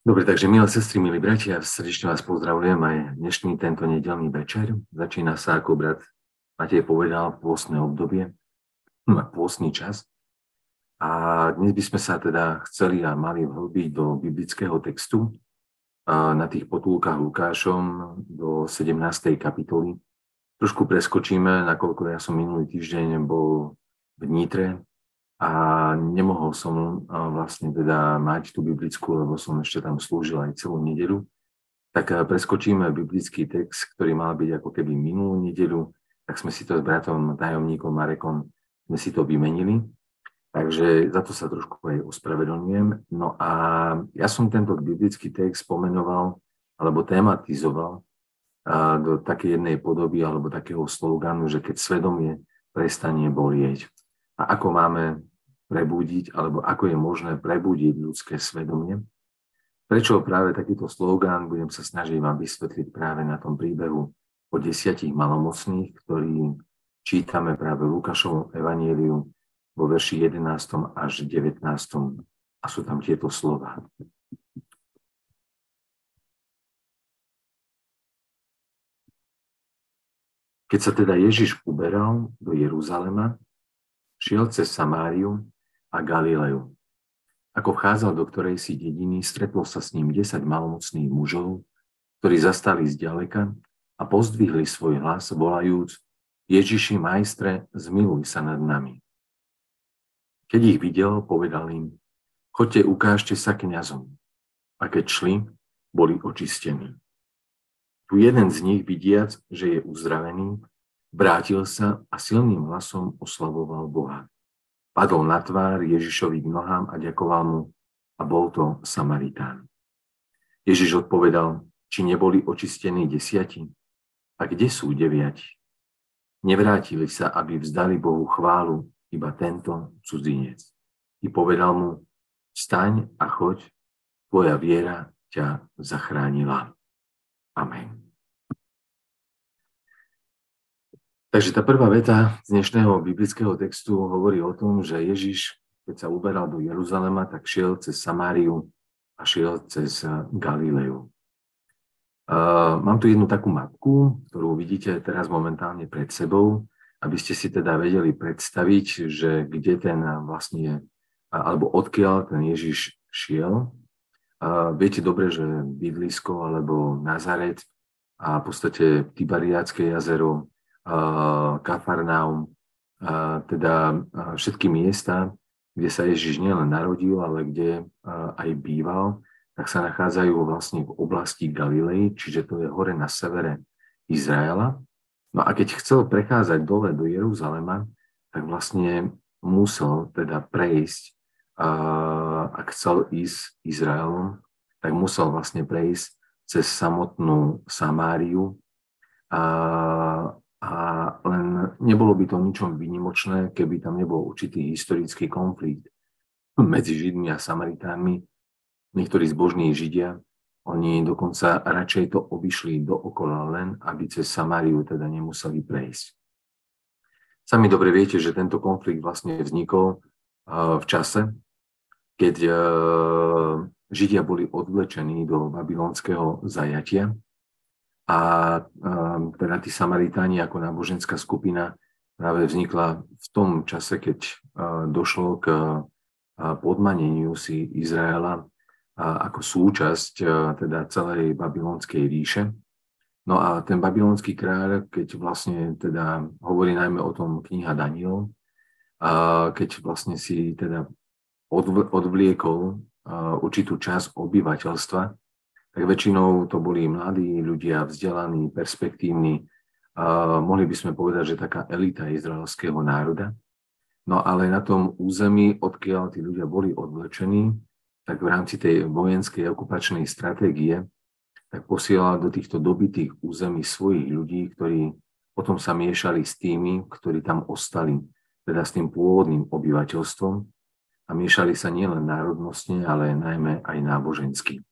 Dobre, takže milé sestry, milí bratia, srdečne vás pozdravujem aj dnešný tento nedelný večer. Začína sa, ako brat Matej povedal, pôstne obdobie, hm, pôstny čas. A dnes by sme sa teda chceli a mali vhlbiť do biblického textu na tých potulkách Lukášom do 17. kapitoly. Trošku preskočíme, nakoľko ja som minulý týždeň bol v Nitre a nemohol som vlastne teda mať tú biblickú, lebo som ešte tam slúžil aj celú nedelu, tak preskočíme biblický text, ktorý mal byť ako keby minulú nedelu, tak sme si to s bratom tajomníkom Marekom sme si to vymenili. Takže za to sa trošku aj ospravedlňujem. No a ja som tento biblický text pomenoval alebo tematizoval do takej jednej podoby alebo takého sloganu, že keď svedomie prestane bolieť. A ako máme prebudiť, alebo ako je možné prebudiť ľudské svedomie. Prečo práve takýto slogán budem sa snažiť vám vysvetliť práve na tom príbehu o desiatich malomocných, ktorý čítame práve v Lukášovom evaníliu vo verši 11. až 19. A sú tam tieto slova. Keď sa teda Ježiš uberal do Jeruzalema, šiel cez Samáriu a Galileu. Ako vchádzal do ktorej si dediny, stretlo sa s ním 10 malomocných mužov, ktorí zastali zďaleka a pozdvihli svoj hlas, volajúc Ježiši, majstre, zmiluj sa nad nami. Keď ich videl, povedal im, chodte, ukážte sa kňazom. A keď šli, boli očistení. Tu jeden z nich, vidiac, že je uzdravený, vrátil sa a silným hlasom oslavoval Boha padol na tvár Ježišovi k nohám a ďakoval mu a bol to Samaritán. Ježiš odpovedal, či neboli očistení desiati? A kde sú deviati? Nevrátili sa, aby vzdali Bohu chválu iba tento cudzinec. I povedal mu, staň a choď, tvoja viera ťa zachránila. Amen. Takže tá prvá veta z dnešného biblického textu hovorí o tom, že Ježiš, keď sa uberal do Jeruzalema, tak šiel cez Samáriu a šiel cez Galileu. Mám tu jednu takú mapku, ktorú vidíte teraz momentálne pred sebou, aby ste si teda vedeli predstaviť, že kde ten vlastne, alebo odkiaľ ten Ježiš šiel. Viete dobre, že bydlisko alebo Nazaret a v podstate Tibariácké jazero Kafarnaum, teda všetky miesta, kde sa Ježiš nielen narodil, ale kde aj býval, tak sa nachádzajú vlastne v oblasti Galilei, čiže to je hore na severe Izraela. No a keď chcel prechádzať dole do Jeruzalema, tak vlastne musel teda prejsť, ak chcel ísť Izraelom, tak musel vlastne prejsť cez samotnú Samáriu, a, a len nebolo by to ničom výnimočné, keby tam nebol určitý historický konflikt medzi Židmi a Samaritánmi. Niektorí zbožní Židia, oni dokonca radšej to obišli dookola len, aby cez Samáriu teda nemuseli prejsť. Sami dobre viete, že tento konflikt vlastne vznikol v čase, keď Židia boli odvlečení do babylonského zajatia a um, teda tí Samaritáni ako náboženská skupina práve vznikla v tom čase, keď uh, došlo k podmaneniu si Izraela ako súčasť uh, teda celej babylonskej ríše. No a ten babylonský kráľ, keď vlastne teda hovorí najmä o tom kniha Daniel, keď vlastne si teda odvliekol určitú časť obyvateľstva, tak väčšinou to boli mladí ľudia, vzdelaní, perspektívni. A mohli by sme povedať, že taká elita izraelského národa. No ale na tom území, odkiaľ tí ľudia boli odvlečení, tak v rámci tej vojenskej okupačnej stratégie, tak posielal do týchto dobitých území svojich ľudí, ktorí potom sa miešali s tými, ktorí tam ostali, teda s tým pôvodným obyvateľstvom a miešali sa nielen národnostne, ale najmä aj nábožensky.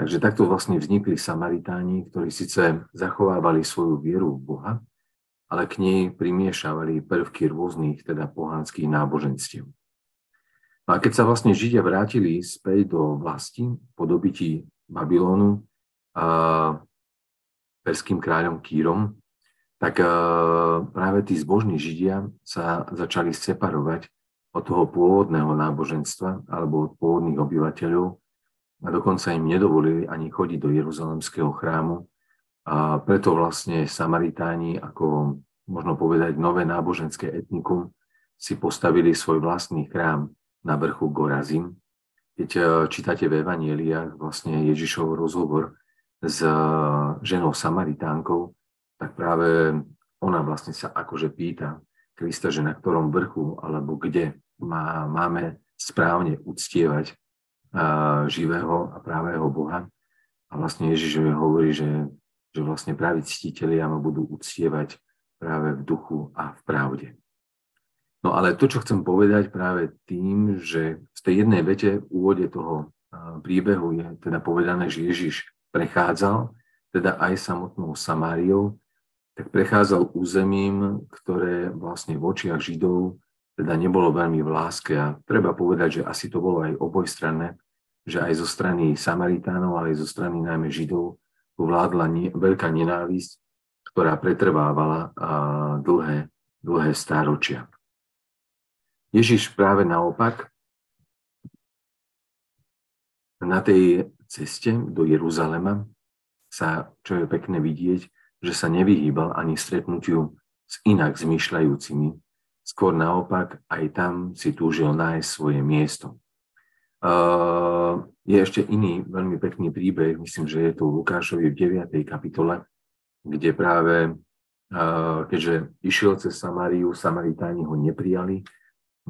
Takže takto vlastne vznikli Samaritáni, ktorí síce zachovávali svoju vieru v Boha, ale k nej primiešavali prvky rôznych teda pohanských náboženstiev. No a keď sa vlastne Židia vrátili späť do vlasti po dobití Babylonu a perským kráľom Kýrom, tak práve tí zbožní Židia sa začali separovať od toho pôvodného náboženstva alebo od pôvodných obyvateľov a dokonca im nedovolili ani chodiť do Jeruzalemského chrámu. A preto vlastne Samaritáni, ako možno povedať nové náboženské etnikum, si postavili svoj vlastný chrám na vrchu Gorazim. Keď e, čítate v Evanieliach vlastne Ježišov rozhovor s e, ženou Samaritánkou, tak práve ona vlastne sa akože pýta Krista, že na ktorom vrchu alebo kde má, máme správne uctievať živého a pravého Boha. A vlastne Ježiš hovorí, že, že vlastne praví ctitelia ma budú uctievať práve v duchu a v pravde. No ale to, čo chcem povedať práve tým, že v tej jednej vete v úvode toho príbehu je teda povedané, že Ježiš prechádzal, teda aj samotnou Samáriou, tak prechádzal územím, ktoré vlastne v očiach Židov teda nebolo veľmi v láske a treba povedať, že asi to bolo aj obojstranné, že aj zo strany Samaritánov, ale aj zo strany najmä Židov vládla veľká nenávisť, ktorá pretrvávala dlhé, dlhé stáročia. Ježiš práve naopak na tej ceste do Jeruzalema sa, čo je pekné vidieť, že sa nevyhýbal ani stretnutiu s inak zmýšľajúcimi, skôr naopak aj tam si túžil nájsť svoje miesto. Je ešte iný veľmi pekný príbeh, myslím, že je to v Lukášovi v 9. kapitole, kde práve, keďže išiel cez Samáriu, Samaritáni ho neprijali,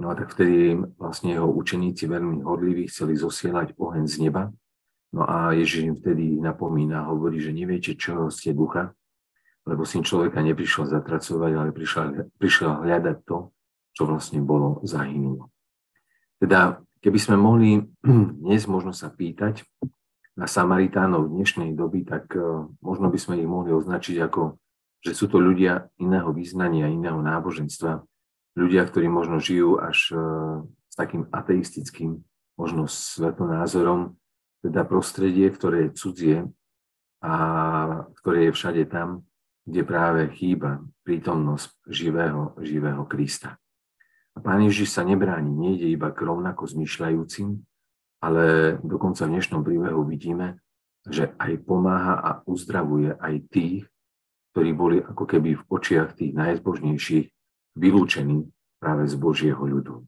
No a tak vtedy vlastne jeho učeníci veľmi horliví chceli zosielať oheň z neba. No a Ježiš im vtedy napomína, hovorí, že neviete, čo ste ducha, lebo syn človeka neprišiel zatracovať, ale prišiel, prišiel hľadať to, čo vlastne bolo zahynulo. Teda, keby sme mohli dnes možno sa pýtať na Samaritánov dnešnej doby, tak e, možno by sme ich mohli označiť ako, že sú to ľudia iného význania, iného náboženstva, ľudia, ktorí možno žijú až e, s takým ateistickým, možno svetonázorom, teda prostredie, ktoré je cudzie a ktoré je všade tam, kde práve chýba prítomnosť živého, živého Krista. A Pán Ježiš sa nebráni, nejde iba k rovnako zmyšľajúcim, ale dokonca v dnešnom príbehu vidíme, že aj pomáha a uzdravuje aj tých, ktorí boli ako keby v očiach tých najzbožnejších vylúčený práve z Božieho ľudu.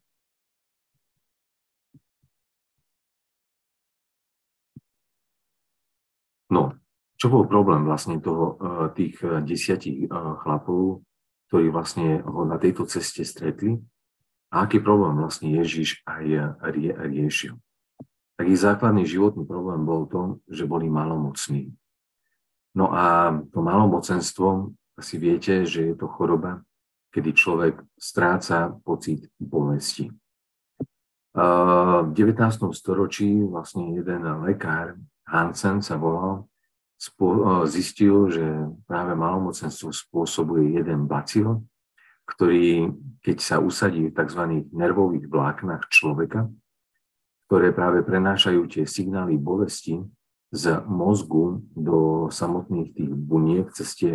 No, čo bol problém vlastne toho, eh, tých eh, desiatich eh, chlapov, ktorí vlastne ho na tejto ceste stretli a aký problém vlastne Ježiš aj rie, riešil. Taký základný životný problém bol to, že boli malomocní. No a to malomocenstvo, asi viete, že je to choroba, kedy človek stráca pocit bolesti. V 19. storočí vlastne jeden lekár, Hansen sa volal, zistil, že práve malomocenstvo spôsobuje jeden bacil, ktorý, keď sa usadí v tzv. nervových vláknach človeka, ktoré práve prenášajú tie signály bolesti z mozgu do samotných tých buniek cez tie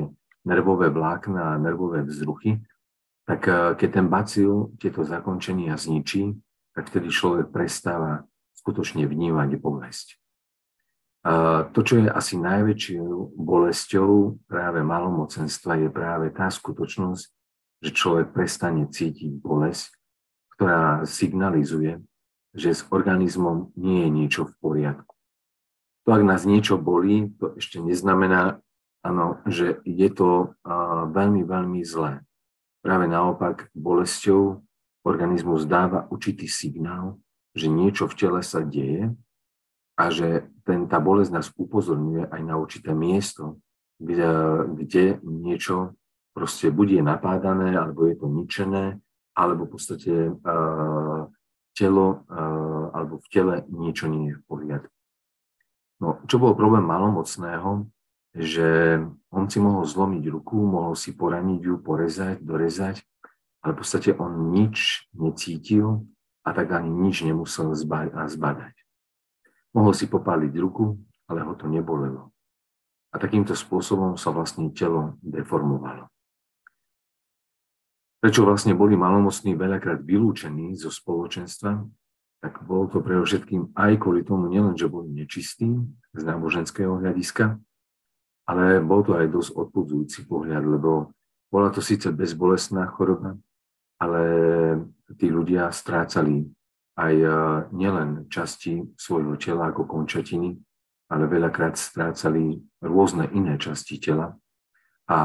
nervové vlákna a nervové vzruchy, tak eh, keď ten bacil tieto zakončenia zničí, tak vtedy človek prestáva skutočne vnímať bolesť. To, čo je asi najväčšou bolesťou práve malomocenstva, je práve tá skutočnosť, že človek prestane cítiť bolesť, ktorá signalizuje, že s organizmom nie je niečo v poriadku. To, ak nás niečo bolí, to ešte neznamená, ano, že je to veľmi, veľmi zlé. Práve naopak, bolesťou organizmus dáva určitý signál, že niečo v tele sa deje a že ten, tá bolesť nás upozorňuje aj na určité miesto, kde, kde niečo proste bude napádané, alebo je to ničené, alebo v podstate uh, telo, uh, alebo v tele niečo nie je v poriadku. No, čo bol problém malomocného, že on si mohol zlomiť ruku, mohol si poraniť ju, porezať, dorezať, ale v podstate on nič necítil a tak ani nič nemusel zbadať. Mohol si popáliť ruku, ale ho to nebolelo. A takýmto spôsobom sa vlastne telo deformovalo. Prečo vlastne boli malomocní veľakrát vylúčení zo spoločenstva, tak bol to pre všetkým aj kvôli tomu, nielen, že boli nečistí z náboženského hľadiska, ale bol to aj dosť odpudzujúci pohľad, lebo bola to síce bezbolestná choroba, ale tí ľudia strácali aj e, nielen časti svojho tela ako končatiny, ale veľakrát strácali rôzne iné časti tela a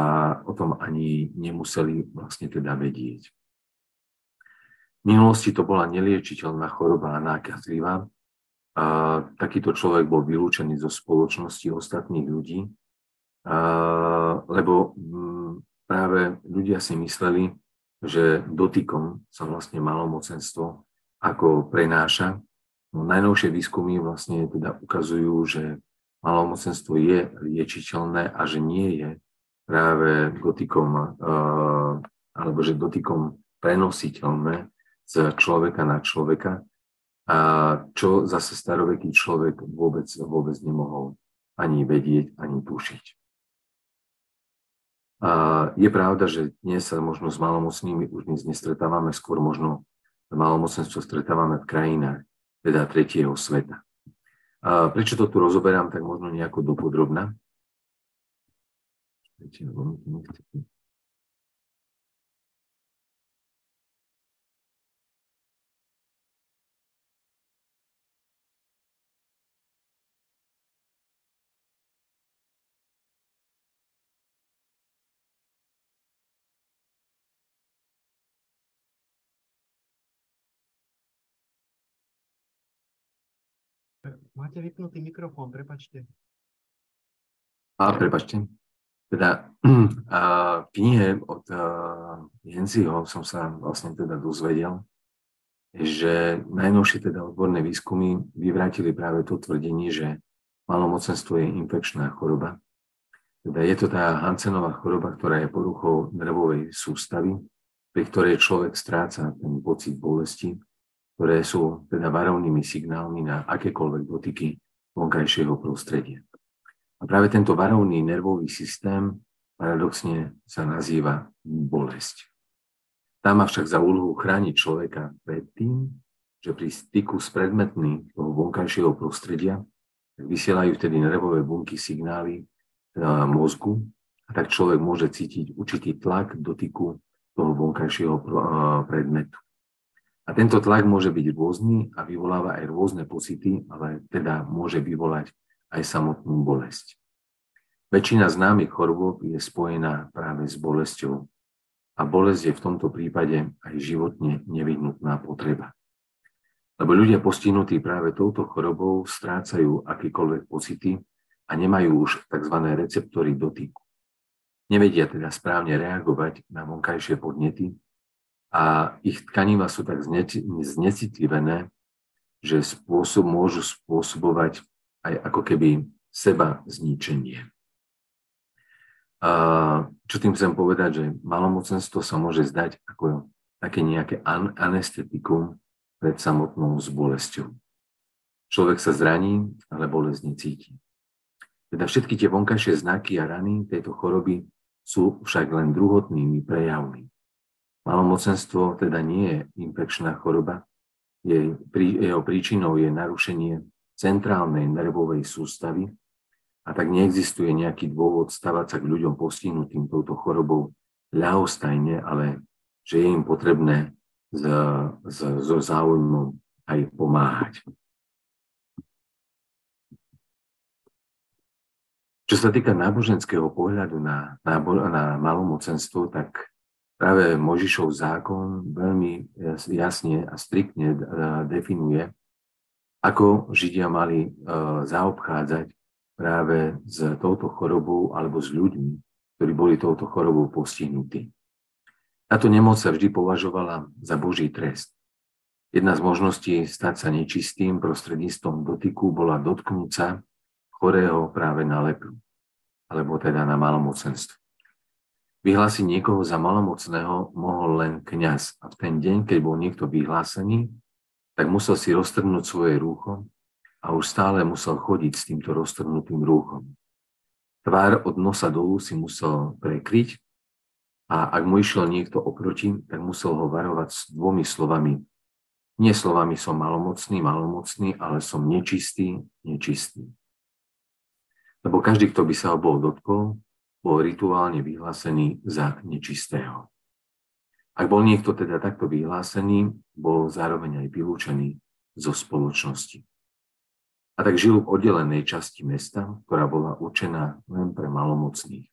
o tom ani nemuseli vlastne teda vedieť. V minulosti to bola neliečiteľná choroba a nákazlivá. A takýto človek bol vylúčený zo spoločnosti ostatných ľudí lebo mm, práve ľudia si mysleli, že dotykom sa vlastne malomocenstvo ako prenáša. No, najnovšie výskumy vlastne teda ukazujú, že malomocenstvo je liečiteľné a že nie je práve dotykom, alebo že dotykom prenositeľné z človeka na človeka, a čo zase staroveký človek vôbec, vôbec nemohol ani vedieť, ani tušiť. A je pravda, že dnes sa možno s malomocnými už dnes nestretávame, skôr možno malomocenstvo stretávame v krajinách, teda tretieho sveta. A prečo to tu rozoberám, tak možno nejako dopodrobná. Máte vypnutý mikrofón, prepačte. A prepačte. Teda a v knihe od Jenziho som sa vlastne teda dozvedel, že najnovšie teda odborné výskumy vyvrátili práve to tvrdenie, že malomocenstvo je infekčná choroba. Teda je to tá Hansenová choroba, ktorá je poruchou nervovej sústavy, pri ktorej človek stráca ten pocit bolesti ktoré sú teda varovnými signálmi na akékoľvek dotyky vonkajšieho prostredia. A práve tento varovný nervový systém paradoxne sa nazýva bolesť. Tá má však za úlohu chrániť človeka pred tým, že pri styku s predmetmi toho vonkajšieho prostredia vysielajú vtedy nervové bunky signály na mozgu a tak človek môže cítiť určitý tlak dotyku toho vonkajšieho predmetu. A tento tlak môže byť rôzny a vyvoláva aj rôzne pocity, ale teda môže vyvolať aj samotnú bolesť. Väčšina známych chorôb je spojená práve s bolesťou a bolesť je v tomto prípade aj životne nevyhnutná potreba. Lebo ľudia postihnutí práve touto chorobou strácajú akýkoľvek pocity a nemajú už tzv. receptory dotyku. Nevedia teda správne reagovať na vonkajšie podnety a ich tkaniva sú tak znecitlivené, že spôsob môžu spôsobovať aj ako keby seba zničenie. A čo tým chcem povedať, že malomocenstvo sa môže zdať ako také nejaké anestetikum pred samotnou s bolesťou. Človek sa zraní, ale bolesť necíti. Teda všetky tie vonkajšie znaky a rany tejto choroby sú však len druhotnými prejavmi. Malomocenstvo teda nie je infekčná choroba, jej, jeho príčinou je narušenie centrálnej nervovej sústavy a tak neexistuje nejaký dôvod stavať sa k ľuďom postihnutým touto chorobou ľahostajne, ale že je im potrebné so záujmom aj pomáhať. Čo sa týka náboženského pohľadu na, na, na malomocenstvo, tak práve Možišov zákon veľmi jasne a striktne e, definuje, ako Židia mali e, zaobchádzať práve s touto chorobou alebo s ľuďmi, ktorí boli touto chorobou postihnutí. Táto nemoc sa vždy považovala za Boží trest. Jedna z možností stať sa nečistým prostredníctvom dotyku bola dotknúť sa chorého práve na lepru, alebo teda na malomocenstvo. Vyhlásiť niekoho za malomocného mohol len kňaz. A v ten deň, keď bol niekto vyhlásený, tak musel si roztrhnúť svoje rúcho a už stále musel chodiť s týmto roztrhnutým rúchom. Tvár od nosa dolu si musel prekryť a ak mu išiel niekto oproti, tak musel ho varovať s dvomi slovami. Nie slovami som malomocný, malomocný, ale som nečistý, nečistý. Lebo každý, kto by sa ho bol dotkol, bol rituálne vyhlásený za nečistého. Ak bol niekto teda takto vyhlásený, bol zároveň aj vylúčený zo spoločnosti a tak žil v oddelenej časti mesta, ktorá bola určená len pre malomocných.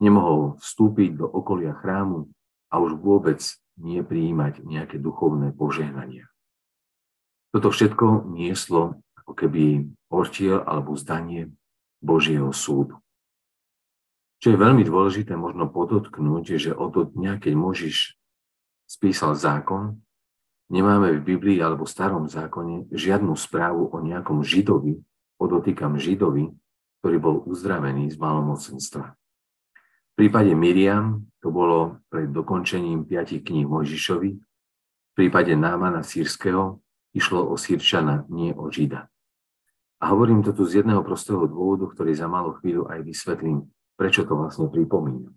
Nemohol vstúpiť do okolia chrámu a už vôbec nie prijímať nejaké duchovné požehnania. Toto všetko nieslo ako keby ortiel alebo zdanie Božieho súdu. Čo je veľmi dôležité možno podotknúť, je, že od dňa, keď Možiš spísal zákon, nemáme v Biblii alebo v starom zákone žiadnu správu o nejakom židovi, podotýkam židovi, ktorý bol uzdravený z malomocenstva. V prípade Miriam to bolo pred dokončením piatich kníh Mojžišovi, v prípade Námana sírskeho išlo o sírčana, nie o žida. A hovorím to tu z jedného prostého dôvodu, ktorý za malú chvíľu aj vysvetlím, prečo to vlastne pripomínam.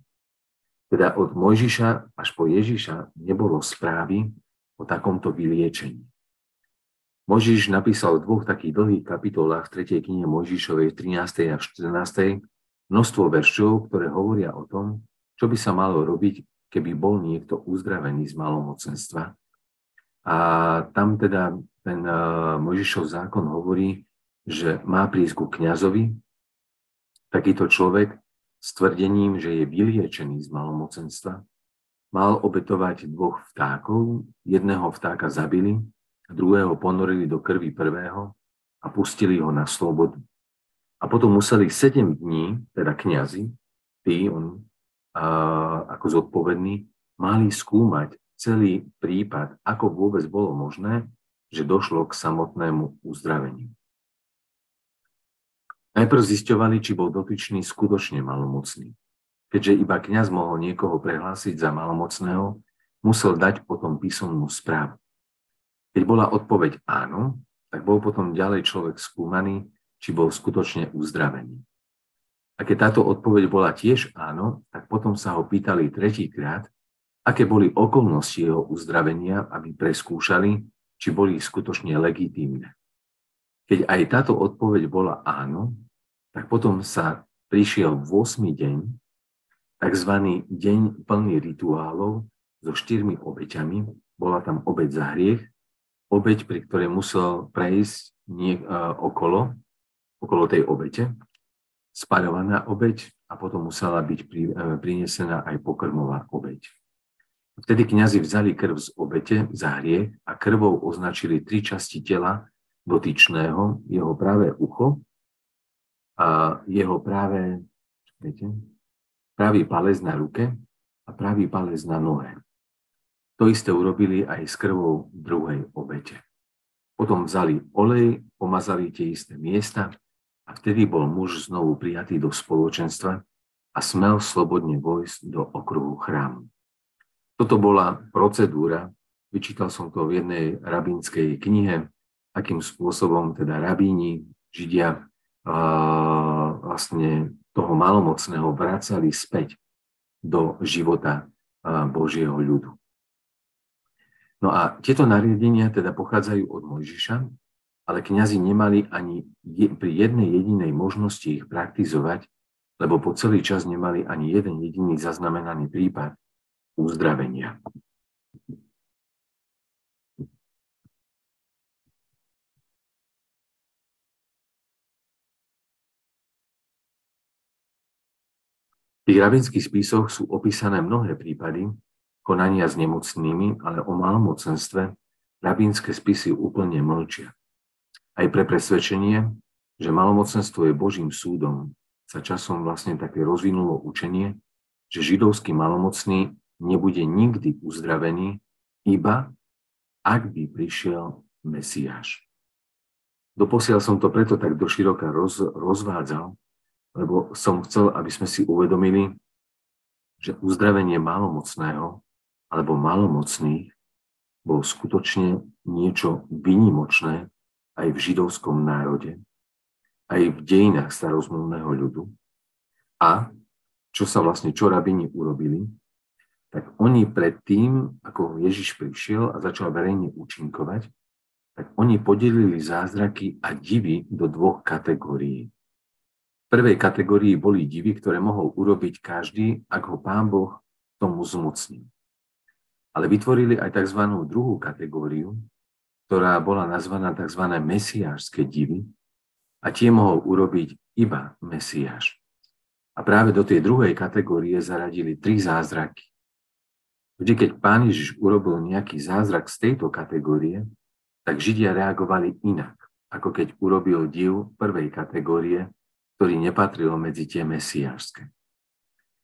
Teda od Mojžiša až po Ježiša nebolo správy o takomto vyliečení. Možiš napísal v dvoch takých dlhých kapitolách v 3. knihe Možišovej 13. a 14. množstvo veršov, ktoré hovoria o tom, čo by sa malo robiť, keby bol niekto uzdravený z malomocenstva. A tam teda ten eh, Možišov zákon hovorí, že má prísť ku kniazovi takýto človek s tvrdením, že je vyliečený z malomocenstva mal obetovať dvoch vtákov, jedného vtáka zabili, druhého ponorili do krvi prvého a pustili ho na slobodu. A potom museli 7 dní, teda kňazi, tí, on, a, ako zodpovední, mali skúmať celý prípad, ako vôbec bolo možné, že došlo k samotnému uzdraveniu. Najprv zisťovali, či bol dotyčný skutočne malomocný. Keďže iba kňaz mohol niekoho prehlásiť za malomocného, musel dať potom písomnú správu. Keď bola odpoveď áno, tak bol potom ďalej človek skúmaný, či bol skutočne uzdravený. A keď táto odpoveď bola tiež áno, tak potom sa ho pýtali tretíkrát, aké boli okolnosti jeho uzdravenia, aby preskúšali, či boli skutočne legitímne. Keď aj táto odpoveď bola áno, tak potom sa prišiel v 8. deň tzv. deň plný rituálov so štyrmi obeťami. Bola tam obeť za hriech, obeť, pri ktorej musel prejsť nie, uh, okolo, okolo tej obete, spaľovaná obeť a potom musela byť pri, uh, prinesená aj pokrmová obeť. Vtedy kňazi vzali krv z obete za hriech a krvou označili tri časti tela dotyčného, jeho práve ucho a jeho práve, viete, pravý palec na ruke a pravý palec na nohe. To isté urobili aj s krvou druhej obete. Potom vzali olej, pomazali tie isté miesta a vtedy bol muž znovu prijatý do spoločenstva a smel slobodne vojsť do okruhu chrámu. Toto bola procedúra, vyčítal som to v jednej rabínskej knihe, akým spôsobom teda rabíni, židia, vlastne toho malomocného vracali späť do života Božieho ľudu. No a tieto nariadenia teda pochádzajú od Mojžiša, ale kňazi nemali ani pri jednej jedinej možnosti ich praktizovať, lebo po celý čas nemali ani jeden jediný zaznamenaný prípad uzdravenia. Tých rabinských spisoch sú opísané mnohé prípady konania s nemocnými, ale o malomocenstve rabínske spisy úplne mlčia. Aj pre presvedčenie, že malomocenstvo je Božím súdom, sa časom vlastne také rozvinulo učenie, že židovský malomocný nebude nikdy uzdravený, iba ak by prišiel Mesiáš. Doposiaľ som to preto tak doširoka roz, rozvádzal, lebo som chcel, aby sme si uvedomili, že uzdravenie malomocného alebo malomocných bol skutočne niečo vynimočné aj v židovskom národe, aj v dejinách starozmluvného ľudu. A čo sa vlastne, čo rabini urobili, tak oni predtým, ako Ježiš prišiel a začal verejne účinkovať, tak oni podelili zázraky a divy do dvoch kategórií. Prvej kategórii boli divy, ktoré mohol urobiť každý, ak ho pán Boh tomu zmocnil. Ale vytvorili aj tzv. druhú kategóriu, ktorá bola nazvaná tzv. mesiášske divy a tie mohol urobiť iba mesiáš. A práve do tej druhej kategórie zaradili tri zázraky. Vždy, keď pán Ježiš urobil nejaký zázrak z tejto kategórie, tak Židia reagovali inak, ako keď urobil div prvej kategórie, ktorý nepatril medzi tie mesiášske.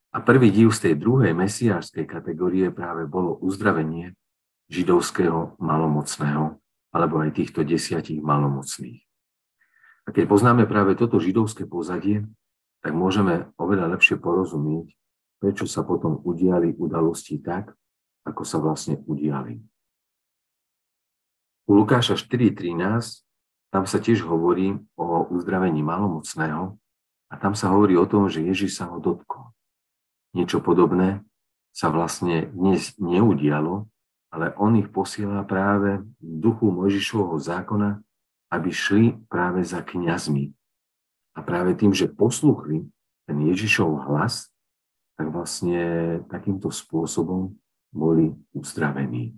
A prvý div z tej druhej mesiášskej kategórie práve bolo uzdravenie židovského malomocného, alebo aj týchto desiatich malomocných. A keď poznáme práve toto židovské pozadie, tak môžeme oveľa lepšie porozumieť, prečo sa potom udiali udalosti tak, ako sa vlastne udiali. U Lukáša 4.13 tam sa tiež hovorí o uzdravení malomocného a tam sa hovorí o tom, že Ježiš sa ho dotkol. Niečo podobné sa vlastne dnes neudialo, ale on ich posiela práve v duchu Mojžišovho zákona, aby šli práve za kňazmi. A práve tým, že posluchli ten Ježišov hlas, tak vlastne takýmto spôsobom boli uzdravení.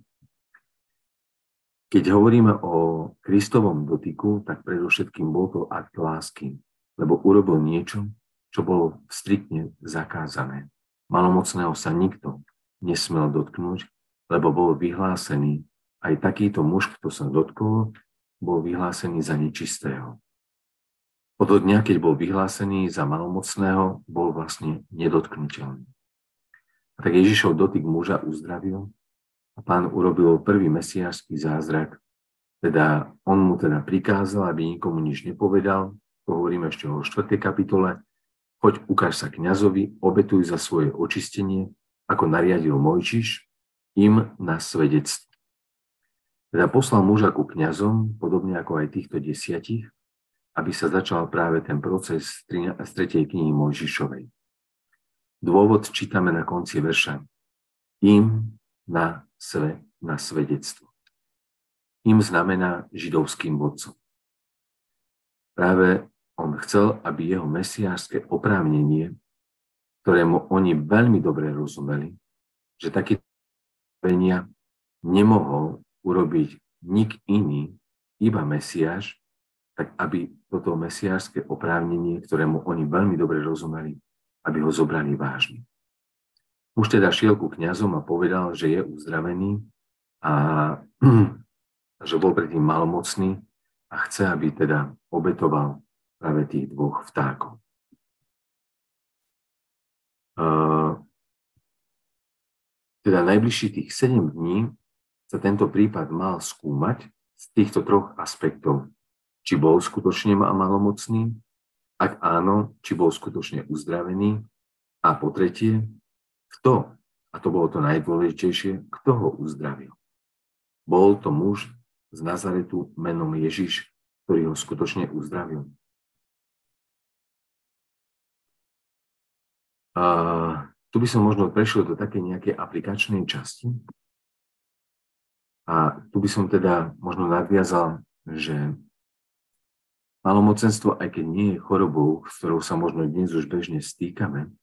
Keď hovoríme o Kristovom dotyku, tak predovšetkým bol to akt lásky, lebo urobil niečo, čo bolo striktne zakázané. Malomocného sa nikto nesmel dotknúť, lebo bol vyhlásený, aj takýto muž, kto sa dotkol, bol vyhlásený za nečistého. Od dňa, keď bol vyhlásený za malomocného, bol vlastne nedotknutelný. Tak Ježišov dotyk muža uzdravil pán urobil prvý mesiášsky zázrak, teda on mu teda prikázal, aby nikomu nič nepovedal, to hovoríme ešte o 4. kapitole, choď ukáž sa kňazovi, obetuj za svoje očistenie, ako nariadil Mojčiš, im na svedectvo. Teda poslal muža ku kňazom, podobne ako aj týchto desiatich, aby sa začal práve ten proces z 3. knihy Mojžišovej. Dôvod čítame na konci verša. Im na, sve, na svedectvo. Im znamená židovským vodcom. Práve on chcel, aby jeho mesiářské oprávnenie, ktorému oni veľmi dobre rozumeli, že taký venia nemohol urobiť nik iný, iba Mesiáš, tak aby toto mesiářské oprávnenie, ktorému oni veľmi dobre rozumeli, aby ho zobrali vážne. Už teda šiel ku kňazom a povedal, že je uzdravený a že bol predtým malomocný a chce, aby teda obetoval práve tých dvoch vtákov. Teda najbližších tých 7 dní sa tento prípad mal skúmať z týchto troch aspektov. Či bol skutočne malomocný, ak áno, či bol skutočne uzdravený. A po tretie, kto, a to bolo to najdôležitejšie, kto ho uzdravil. Bol to muž z Nazaretu menom Ježiš, ktorý ho skutočne uzdravil. A tu by som možno prešiel do také nejakej aplikačnej časti. A tu by som teda možno nadviazal, že Malomocenstvo, aj keď nie je chorobou, s ktorou sa možno dnes už bežne stýkame,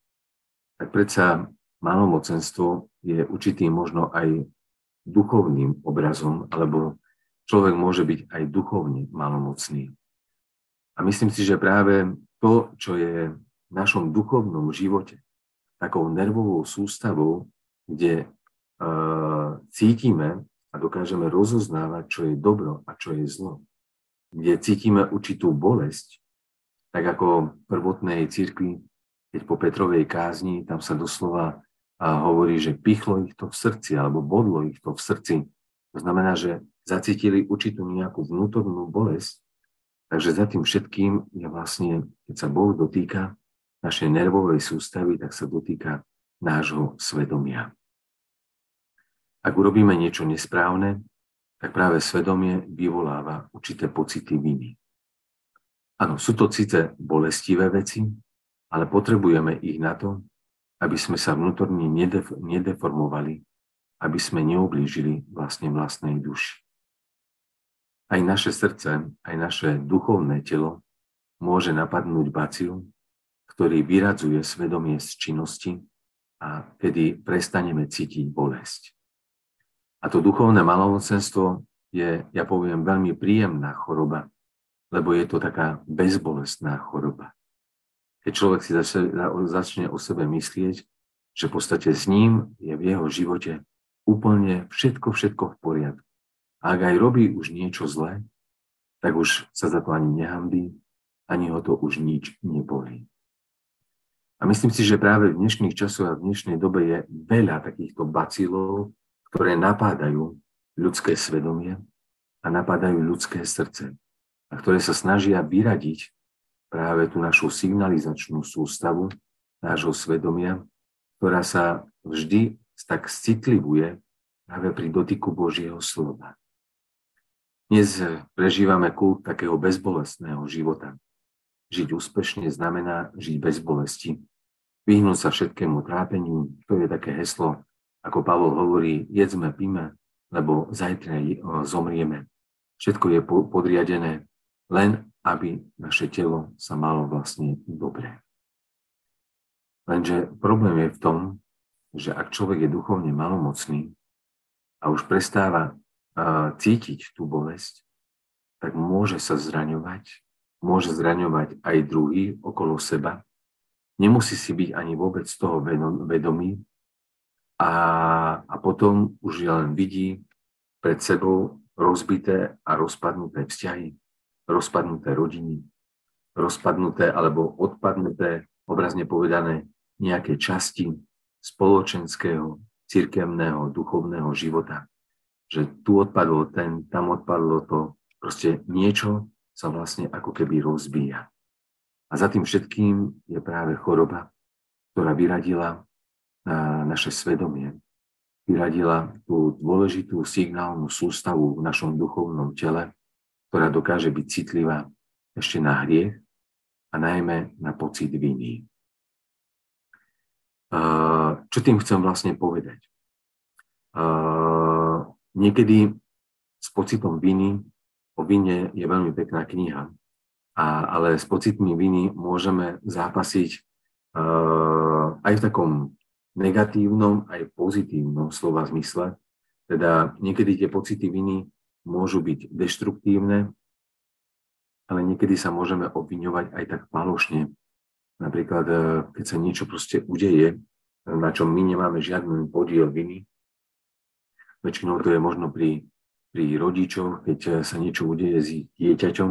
tak predsa malomocenstvo je určitým možno aj duchovným obrazom, alebo človek môže byť aj duchovne malomocný. A myslím si, že práve to, čo je v našom duchovnom živote, takou nervovou sústavou, kde uh, cítime a dokážeme rozoznávať, čo je dobro a čo je zlo kde cítime určitú bolesť, tak ako v prvotnej cirkvi, keď po Petrovej kázni, tam sa doslova hovorí, že pichlo ich to v srdci, alebo bodlo ich to v srdci. To znamená, že zacítili určitú nejakú vnútornú bolesť, takže za tým všetkým je vlastne, keď sa Boh dotýka našej nervovej sústavy, tak sa dotýka nášho svedomia. Ak urobíme niečo nesprávne, tak práve svedomie vyvoláva určité pocity viny. Áno, sú to síce bolestivé veci, ale potrebujeme ich na to, aby sme sa vnútorne nedeformovali, aby sme neublížili vlastne vlastnej duši. Aj naše srdce, aj naše duchovné telo môže napadnúť bacil, ktorý vyradzuje svedomie z činnosti a kedy prestaneme cítiť bolesť. A to duchovné malovocenstvo je, ja poviem, veľmi príjemná choroba, lebo je to taká bezbolestná choroba. Keď človek si začne o sebe myslieť, že v podstate s ním je v jeho živote úplne všetko, všetko v poriadku. A ak aj robí už niečo zlé, tak už sa za to ani nehambí, ani ho to už nič nebolí. A myslím si, že práve v dnešných časoch a v dnešnej dobe je veľa takýchto bacilov, ktoré napádajú ľudské svedomie a napádajú ľudské srdce a ktoré sa snažia vyradiť práve tú našu signalizačnú sústavu nášho svedomia, ktorá sa vždy tak citlivuje práve pri dotyku Božieho slova. Dnes prežívame kult takého bezbolestného života. Žiť úspešne znamená žiť bez bolesti. Vyhnúť sa všetkému trápeniu, to je také heslo, ako Pavol hovorí, jedzme, píme, lebo zajtra zomrieme. Všetko je podriadené len, aby naše telo sa malo vlastne dobre. Lenže problém je v tom, že ak človek je duchovne malomocný a už prestáva cítiť tú bolesť, tak môže sa zraňovať môže zraňovať aj druhý okolo seba. Nemusí si byť ani vôbec toho vedomý a, a potom už len vidí pred sebou rozbité a rozpadnuté vzťahy, rozpadnuté rodiny, rozpadnuté alebo odpadnuté, obrazne povedané, nejaké časti spoločenského, cirkevného, duchovného života. Že tu odpadlo ten, tam odpadlo to, proste niečo, sa vlastne ako keby rozbíja. A za tým všetkým je práve choroba, ktorá vyradila naše svedomie, vyradila tú dôležitú signálnu sústavu v našom duchovnom tele, ktorá dokáže byť citlivá ešte na hriech a najmä na pocit viny. Čo tým chcem vlastne povedať? Niekedy s pocitom viny o vine je veľmi pekná kniha, ale s pocitmi viny môžeme zápasiť uh, aj v takom negatívnom, aj pozitívnom slova zmysle. Teda niekedy tie pocity viny môžu byť deštruktívne, ale niekedy sa môžeme obviňovať aj tak falošne. Napríklad, e, keď sa niečo proste udeje, na čom my nemáme žiadny podiel viny, väčšinou to je možno pri pri rodičoch, keď eh, sa niečo udeje s dieťaťom,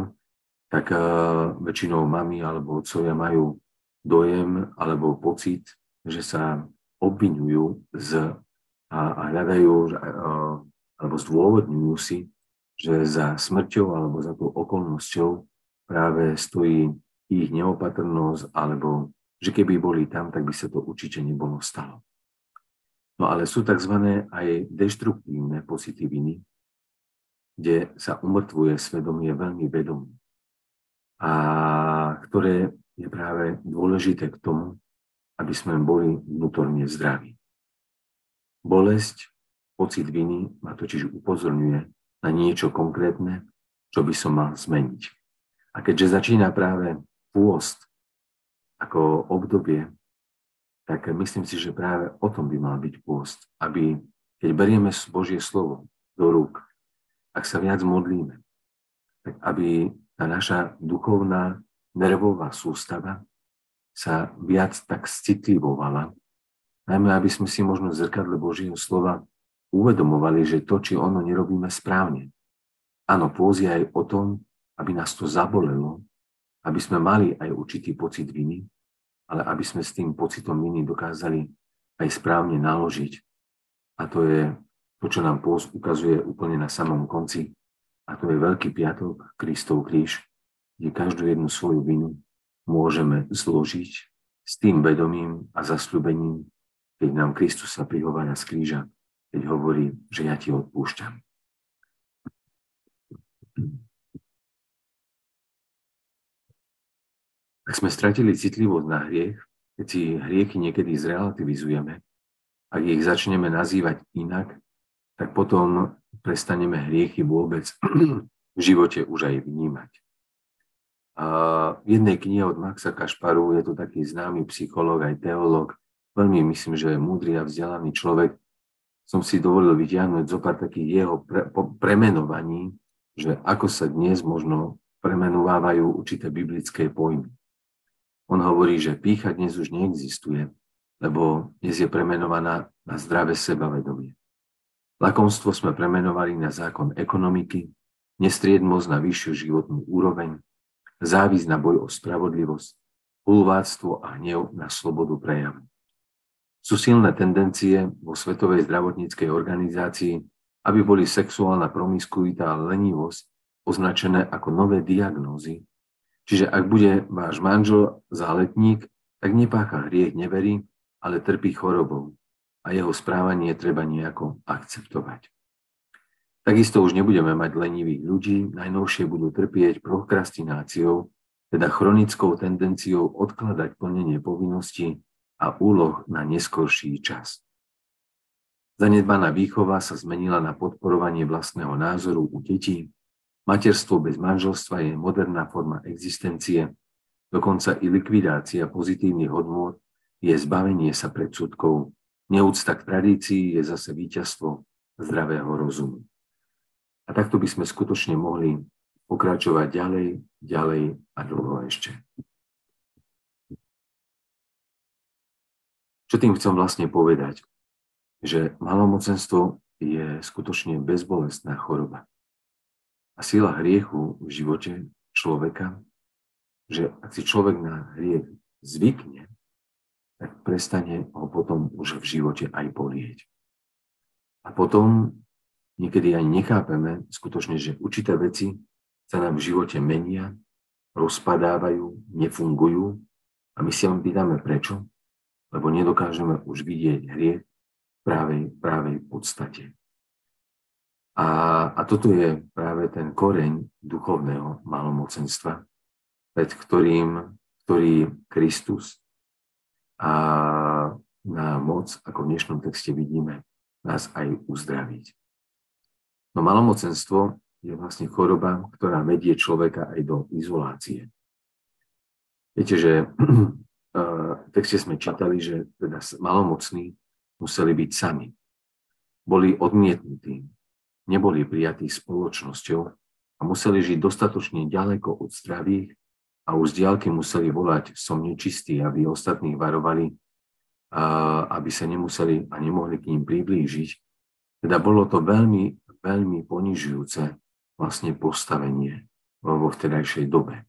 tak uh, väčšinou mami alebo otcovia majú dojem alebo pocit, že sa obvinujú z, a, a hľadajú alebo zdôvodňujú si, že za smrťou alebo za tou okolnosťou práve stojí ich neopatrnosť, alebo že keby boli tam, tak by sa to určite nebolo stalo. No ale sú tzv. aj deštruktívne pocity viny, kde sa umrtvuje svedomie veľmi vedomé a ktoré je práve dôležité k tomu, aby sme boli vnútorne zdraví. Bolesť, pocit viny ma totiž upozorňuje na niečo konkrétne, čo by som mal zmeniť. A keďže začína práve pôst ako obdobie, tak myslím si, že práve o tom by mal byť pôst, aby keď berieme Božie slovo do rúk, ak sa viac modlíme, tak aby tá naša duchovná nervová sústava sa viac tak citlivovala, najmä aby sme si možno v zrkadle Božieho slova uvedomovali, že to, či ono nerobíme správne. Áno, pôzi aj o tom, aby nás to zabolelo, aby sme mali aj určitý pocit viny, ale aby sme s tým pocitom viny dokázali aj správne naložiť. A to je to, čo nám pôst ukazuje úplne na samom konci, a to je Veľký piatok, Kristov kríž, kde každú jednu svoju vinu môžeme zložiť s tým vedomím a zasľubením, keď nám Kristus sa prihovára z kríža, keď hovorí, že ja ti odpúšťam. Ak sme stratili citlivosť na hriech, keď si hriechy niekedy zrelativizujeme, ak ich začneme nazývať inak, tak potom prestaneme hriechy vôbec v živote už aj vnímať. A v jednej knihe od Maxa Kašparu je to taký známy psychológ, aj teológ, veľmi myslím, že múdry a vzdelaný človek, som si dovolil vyťahnuť zo pár takých jeho pre, po, premenovaní, že ako sa dnes možno premenovávajú určité biblické pojmy. On hovorí, že pícha dnes už neexistuje, lebo dnes je premenovaná na zdravé sebavedomie. Lakomstvo sme premenovali na zákon ekonomiky, nestriedmosť na vyššiu životnú úroveň, závisť na boj o spravodlivosť, hulváctvo a hnev na slobodu prejavu. Sú silné tendencie vo Svetovej zdravotníckej organizácii, aby boli sexuálna promiskuita a lenivosť označené ako nové diagnózy. Čiže ak bude váš manžel záletník, tak nepácha hriech neverí, ale trpí chorobou a jeho správanie treba nejako akceptovať. Takisto už nebudeme mať lenivých ľudí, najnovšie budú trpieť prokrastináciou, teda chronickou tendenciou odkladať plnenie povinností a úloh na neskorší čas. Zanedbaná výchova sa zmenila na podporovanie vlastného názoru u detí. Materstvo bez manželstva je moderná forma existencie, dokonca i likvidácia pozitívnych hodnôt je zbavenie sa predsudkov. Neúcta k tradícii je zase víťazstvo zdravého rozumu. A takto by sme skutočne mohli pokračovať ďalej, ďalej a dlho ešte. Čo tým chcem vlastne povedať? Že malomocenstvo je skutočne bezbolestná choroba. A sila hriechu v živote človeka, že ak si človek na hriech zvykne, tak prestane ho potom už v živote aj bolieť. A potom niekedy ani nechápeme skutočne, že určité veci sa nám v živote menia, rozpadávajú, nefungujú a my si len pýtame prečo lebo nedokážeme už vidieť hriech v právej, právej podstate. A, a toto je práve ten koreň duchovného malomocenstva, pred ktorým, ktorý Kristus a na moc, ako v dnešnom texte vidíme, nás aj uzdraviť. No malomocenstvo je vlastne choroba, ktorá vedie človeka aj do izolácie. Viete, že v texte sme čítali, že teda malomocní museli byť sami. Boli odmietnutí, neboli prijatí spoločnosťou a museli žiť dostatočne ďaleko od zdravých a už z diálky museli volať som nečistý, aby ostatných varovali, aby sa nemuseli a nemohli k ním priblížiť. Teda bolo to veľmi, veľmi ponižujúce vlastne postavenie vo vtedajšej dobe.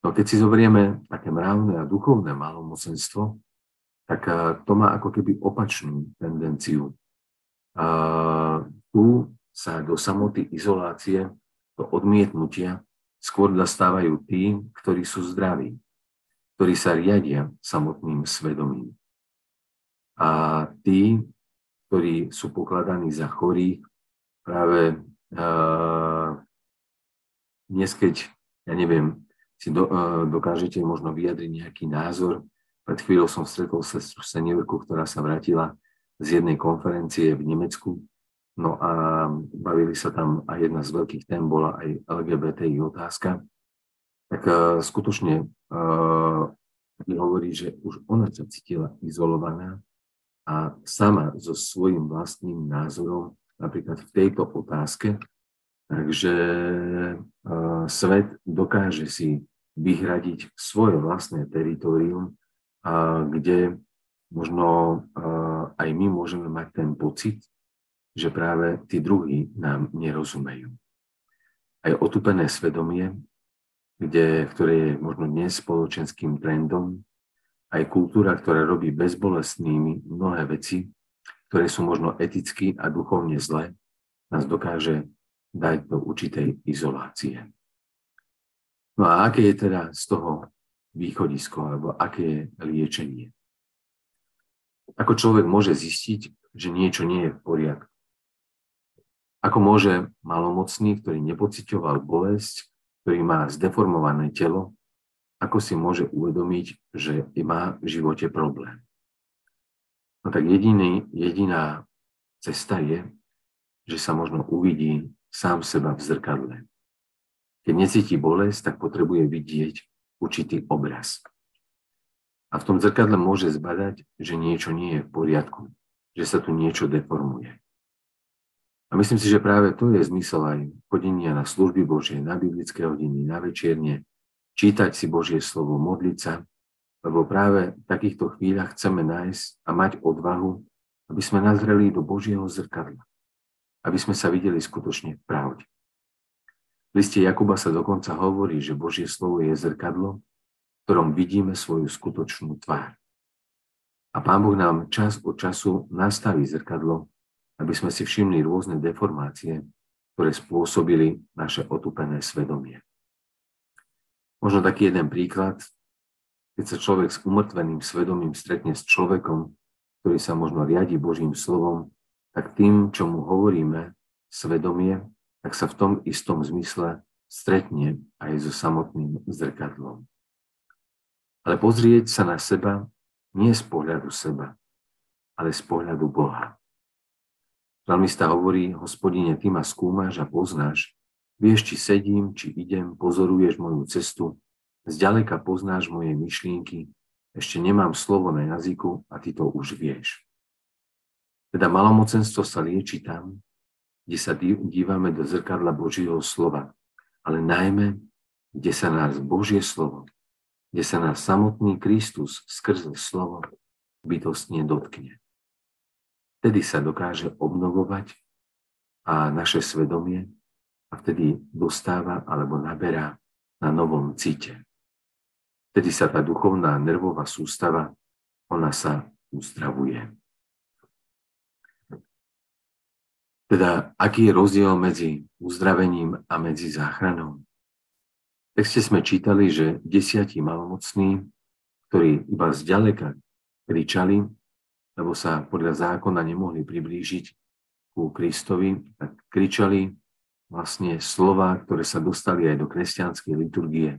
No keď si zoberieme také mravné a duchovné malomocenstvo, tak eh, to má ako keby opačnú tendenciu. A tu sa do samoty izolácie, do odmietnutia skôr dostávajú tí, ktorí sú zdraví, ktorí sa riadia samotným svedomím. A tí, ktorí sú pokladaní za chorých, práve uh, dnes, keď, ja neviem, si do, uh, dokážete možno vyjadriť nejaký názor. Pred chvíľou som stretol sestru seniorku, ktorá sa vrátila z jednej konferencie v Nemecku. No a bavili sa tam a jedna z veľkých tém bola aj LGBTI otázka. Tak uh, skutočne uh, hovorí, že už ona sa cítila izolovaná a sama so svojím vlastným názorom napríklad v tejto otázke Takže svet dokáže si vyhradiť svoje vlastné teritorium, kde možno aj my môžeme mať ten pocit, že práve tí druhí nám nerozumejú. Aj otupené svedomie, kde, ktoré je možno dnes spoločenským trendom, aj kultúra, ktorá robí bezbolestnými mnohé veci, ktoré sú možno eticky a duchovne zlé, nás dokáže dať do určitej izolácie. No a aké je teda z toho východisko, alebo aké je liečenie? Ako človek môže zistiť, že niečo nie je v poriadku. Ako môže malomocný, ktorý nepocitoval bolesť, ktorý má zdeformované telo, ako si môže uvedomiť, že má v živote problém. No tak jediný, jediná cesta je, že sa možno uvidí sám seba v zrkadle. Keď necíti bolesť, tak potrebuje vidieť určitý obraz. A v tom zrkadle môže zbadať, že niečo nie je v poriadku, že sa tu niečo deformuje. A myslím si, že práve to je zmysel aj chodenia na služby Božie, na biblické hodiny, na večiernie, čítať si Božie slovo, modliť sa, lebo práve v takýchto chvíľach chceme nájsť a mať odvahu, aby sme nazreli do Božieho zrkadla, aby sme sa videli skutočne v pravde. V liste Jakuba sa dokonca hovorí, že Božie slovo je zrkadlo, v ktorom vidíme svoju skutočnú tvár. A Pán Boh nám čas od času nastaví zrkadlo, aby sme si všimli rôzne deformácie, ktoré spôsobili naše otupené svedomie. Možno taký jeden príklad, keď sa človek s umrtveným svedomím stretne s človekom, ktorý sa možno riadi Božím slovom, tak tým, čo mu hovoríme, svedomie, tak sa v tom istom zmysle stretne aj so samotným zrkadlom. Ale pozrieť sa na seba nie z pohľadu seba, ale z pohľadu Boha. Žalmista hovorí, hospodine, ty ma skúmaš a poznáš, vieš, či sedím, či idem, pozoruješ moju cestu, zďaleka poznáš moje myšlienky, ešte nemám slovo na jazyku a ty to už vieš. Teda malomocenstvo sa lieči tam, kde sa dívame do zrkadla Božieho slova, ale najmä, kde sa nás Božie slovo, kde sa nás samotný Kristus skrze slovo bytostne dotkne. Vtedy sa dokáže obnovovať a naše svedomie a vtedy dostáva alebo naberá na novom cite. Vtedy sa tá duchovná nervová sústava, ona sa uzdravuje. Teda, aký je rozdiel medzi uzdravením a medzi záchranou? V texte sme čítali, že desiatí malomocní, ktorí iba zďaleka kričali, lebo sa podľa zákona nemohli priblížiť ku Kristovi, tak kričali vlastne slova, ktoré sa dostali aj do kresťanskej liturgie.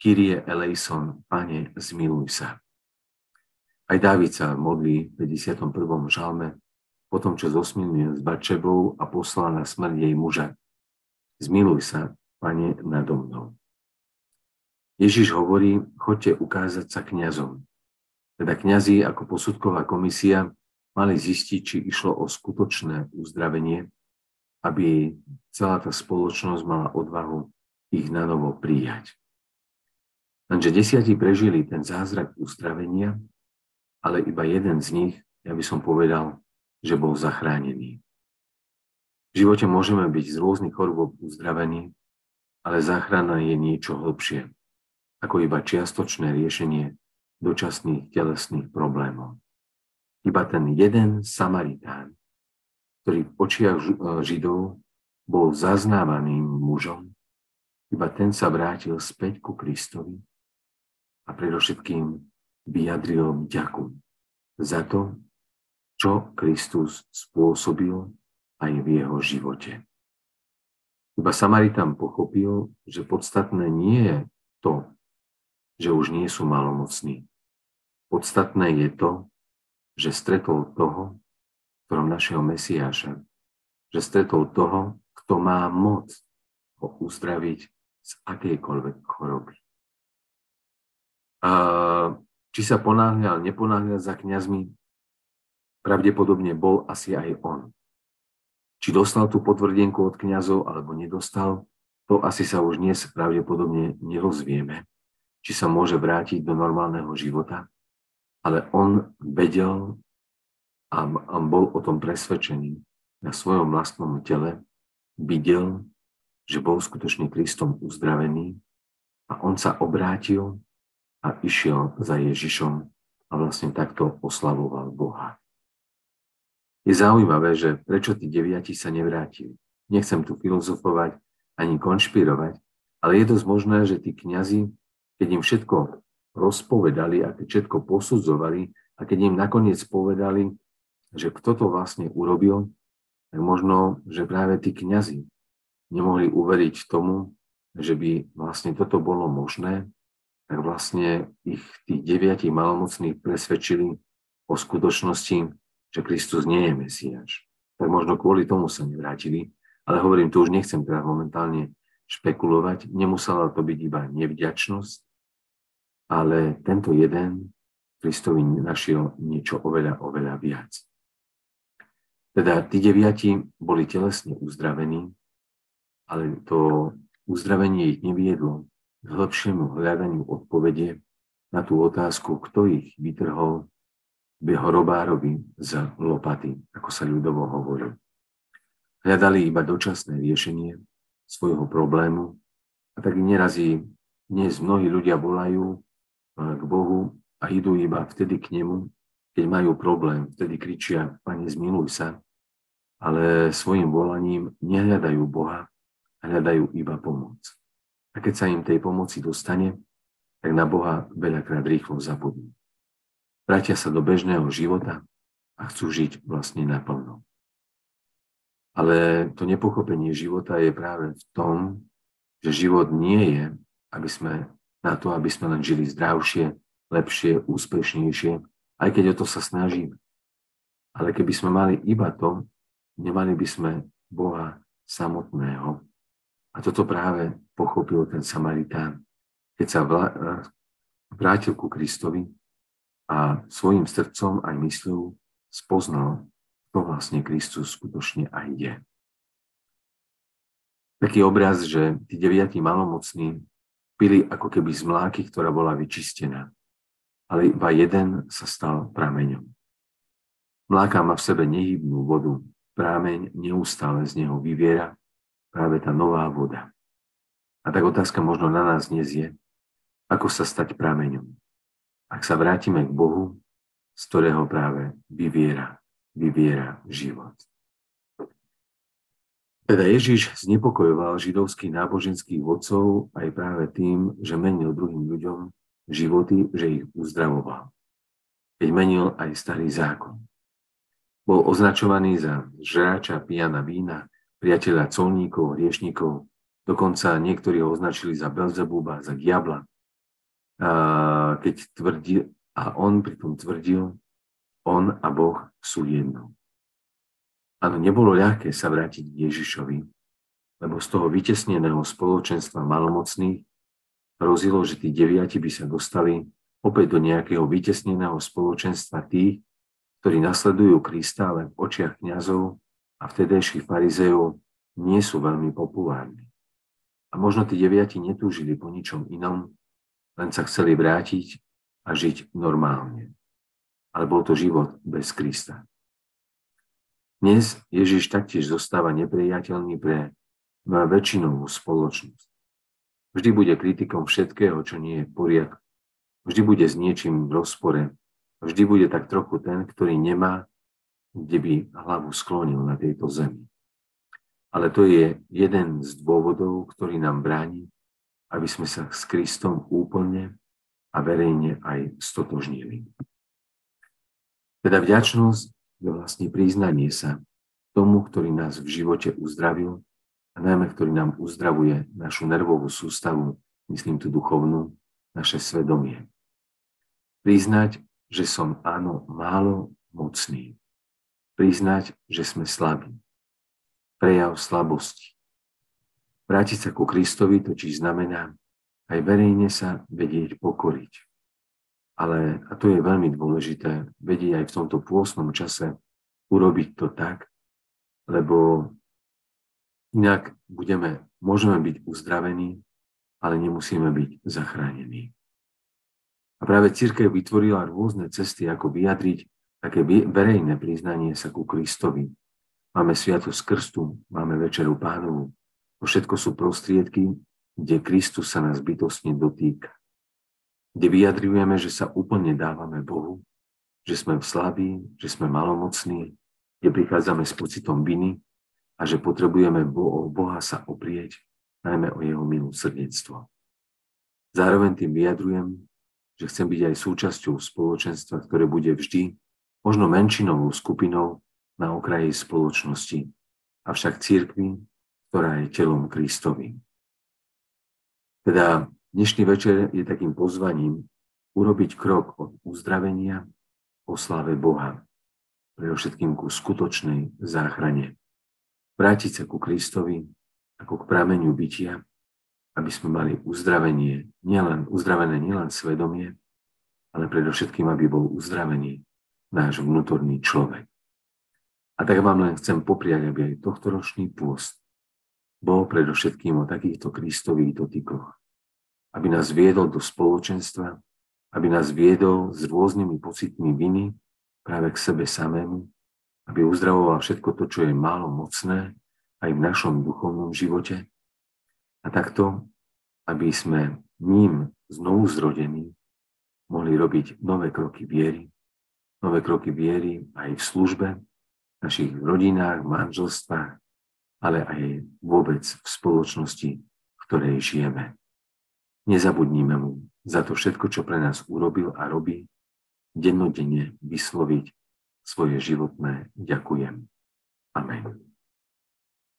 Kyrie eleison, Pane, zmiluj sa. Aj Dávid sa modlí v 51. žalme, potom čo zosmiluje s Bačebou a poslal na smrť jej muža. Zmiluj sa, Pane, nado mnou. Ježiš hovorí, choďte ukázať sa kňazom. Teda kňazi ako posudková komisia mali zistiť, či išlo o skutočné uzdravenie, aby celá tá spoločnosť mala odvahu ich na novo prijať. Lenže desiatí prežili ten zázrak uzdravenia, ale iba jeden z nich, ja by som povedal, že bol zachránený. V živote môžeme byť z rôznych chorôb uzdravení, ale záchrana je niečo hlbšie, ako iba čiastočné riešenie dočasných telesných problémov. Iba ten jeden Samaritán, ktorý v očiach e, Židov bol zaznávaným mužom, iba ten sa vrátil späť ku Kristovi a predovšetkým vyjadril vďaku za to, čo Kristus spôsobil aj v jeho živote. Iba Samaritán pochopil, že podstatné nie je to, že už nie sú malomocní. Podstatné je to, že stretol toho, ktorom našeho Mesiáša, že stretol toho, kto má moc ho uzdraviť z akejkoľvek choroby. A či sa ponáhľal, neponáhľal za kňazmi, pravdepodobne bol asi aj on. Či dostal tú potvrdenku od kňazov alebo nedostal, to asi sa už dnes pravdepodobne nerozvieme či sa môže vrátiť do normálneho života, ale on vedel a, bol o tom presvedčený na svojom vlastnom tele, videl, že bol skutočne Kristom uzdravený a on sa obrátil a išiel za Ježišom a vlastne takto oslavoval Boha. Je zaujímavé, že prečo tí deviati sa nevrátili. Nechcem tu filozofovať ani konšpirovať, ale je dosť možné, že tí kňazi keď im všetko rozpovedali a keď všetko posudzovali a keď im nakoniec povedali, že kto to vlastne urobil, tak možno, že práve tí kňazi nemohli uveriť tomu, že by vlastne toto bolo možné, tak vlastne ich tých deviatich malomocných presvedčili o skutočnosti, že Kristus nie je Mesiáš. Tak možno kvôli tomu sa nevrátili, ale hovorím, tu už nechcem teraz momentálne špekulovať, nemusela to byť iba nevďačnosť, ale tento jeden Kristovi našiel niečo oveľa, oveľa viac. Teda tí deviati boli telesne uzdravení, ale to uzdravenie ich neviedlo k hĺbšiemu hľadaniu odpovede na tú otázku, kto ich vytrhol behorobárovi z lopaty, ako sa ľudovo hovorí. Hľadali iba dočasné riešenie svojho problému a tak nerazí dnes mnohí ľudia volajú k Bohu a idú iba vtedy k nemu, keď majú problém, vtedy kričia, Pane, zmiluj sa, ale svojim volaním nehľadajú Boha, hľadajú iba pomoc. A keď sa im tej pomoci dostane, tak na Boha veľakrát rýchlo zabudnú. Vrátia sa do bežného života a chcú žiť vlastne naplno. Ale to nepochopenie života je práve v tom, že život nie je, aby sme na to, aby sme len žili zdravšie, lepšie, úspešnejšie, aj keď o to sa snažíme. Ale keby sme mali iba to, nemali by sme Boha samotného. A toto práve pochopil ten Samaritán, keď sa vrátil ku Kristovi a svojim srdcom aj mysľou spoznal to vlastne Kristus skutočne aj je. Taký obraz, že tí deviatí malomocní pili ako keby z mláky, ktorá bola vyčistená, ale iba jeden sa stal prameňom. Mláka má v sebe nehybnú vodu, prámeň neustále z neho vyviera práve tá nová voda. A tak otázka možno na nás dnes je, ako sa stať prameňom. Ak sa vrátime k Bohu, z ktorého práve vyviera vyviera život. Teda Ježiš znepokojoval židovských náboženských vodcov aj práve tým, že menil druhým ľuďom životy, že ich uzdravoval. Keď menil aj starý zákon. Bol označovaný za žráča pijana vína, priateľa colníkov, hriešnikov, dokonca niektorí ho označili za Belzebuba, za diabla. Keď tvrdil, a on pritom tvrdil, on a Boh sú jedno. Áno, nebolo ľahké sa vrátiť k Ježišovi, lebo z toho vytesneného spoločenstva malomocných hrozilo, že tí deviati by sa dostali opäť do nejakého vytesneného spoločenstva tých, ktorí nasledujú Krista, ale v očiach kniazov a vtedejších farizejov nie sú veľmi populárni. A možno tí deviati netúžili po ničom inom, len sa chceli vrátiť a žiť normálne ale bol to život bez Krista. Dnes Ježiš taktiež zostáva nepriateľný pre väčšinovú spoločnosť. Vždy bude kritikom všetkého, čo nie je v poriadku. Vždy bude s niečím v rozpore. Vždy bude tak trochu ten, ktorý nemá, kde by hlavu sklonil na tejto zemi. Ale to je jeden z dôvodov, ktorý nám bráni, aby sme sa s Kristom úplne a verejne aj stotožnili. Teda vďačnosť je vlastne priznanie sa tomu, ktorý nás v živote uzdravil a najmä, ktorý nám uzdravuje našu nervovú sústavu, myslím tu duchovnú, naše svedomie. Priznať, že som áno málo mocný. Priznať, že sme slabí. Prejav slabosti. Vrátiť sa ku Kristovi totiž znamená aj verejne sa vedieť pokoriť. Ale, a to je veľmi dôležité, vedieť aj v tomto pôsnom čase urobiť to tak, lebo inak budeme, môžeme byť uzdravení, ale nemusíme byť zachránení. A práve církev vytvorila rôzne cesty, ako vyjadriť také verejné priznanie sa ku Kristovi. Máme Sviatosť Krstu, máme Večeru Pánovu. To všetko sú prostriedky, kde Kristus sa nás bytostne dotýka kde vyjadrujeme, že sa úplne dávame Bohu, že sme slabí, že sme malomocní, kde prichádzame s pocitom viny a že potrebujeme o Boha sa oprieť, najmä o jeho milosrdenstvo. Zároveň tým vyjadrujem, že chcem byť aj súčasťou spoločenstva, ktoré bude vždy možno menšinovou skupinou na okraji spoločnosti, avšak církvi, ktorá je telom Kristovým. Teda dnešný večer je takým pozvaním urobiť krok od uzdravenia o sláve Boha, všetkým ku skutočnej záchrane. Vrátiť sa ku Kristovi ako k prameniu bytia, aby sme mali uzdravenie, nielen, uzdravené nielen svedomie, ale predovšetkým, aby bol uzdravený náš vnútorný človek. A tak vám len chcem popriať, aby aj tohto ročný pôst bol predovšetkým o takýchto Kristových dotykoch, aby nás viedol do spoločenstva, aby nás viedol s rôznymi pocitmi viny práve k sebe samému, aby uzdravoval všetko to, čo je málo mocné aj v našom duchovnom živote. A takto, aby sme ním znovu zrodení mohli robiť nové kroky viery, nové kroky viery aj v službe, v našich rodinách, manželstvách, ale aj vôbec v spoločnosti, v ktorej žijeme. Nezabudníme mu za to všetko, čo pre nás urobil a robí, dennodenne vysloviť svoje životné ďakujem. Amen.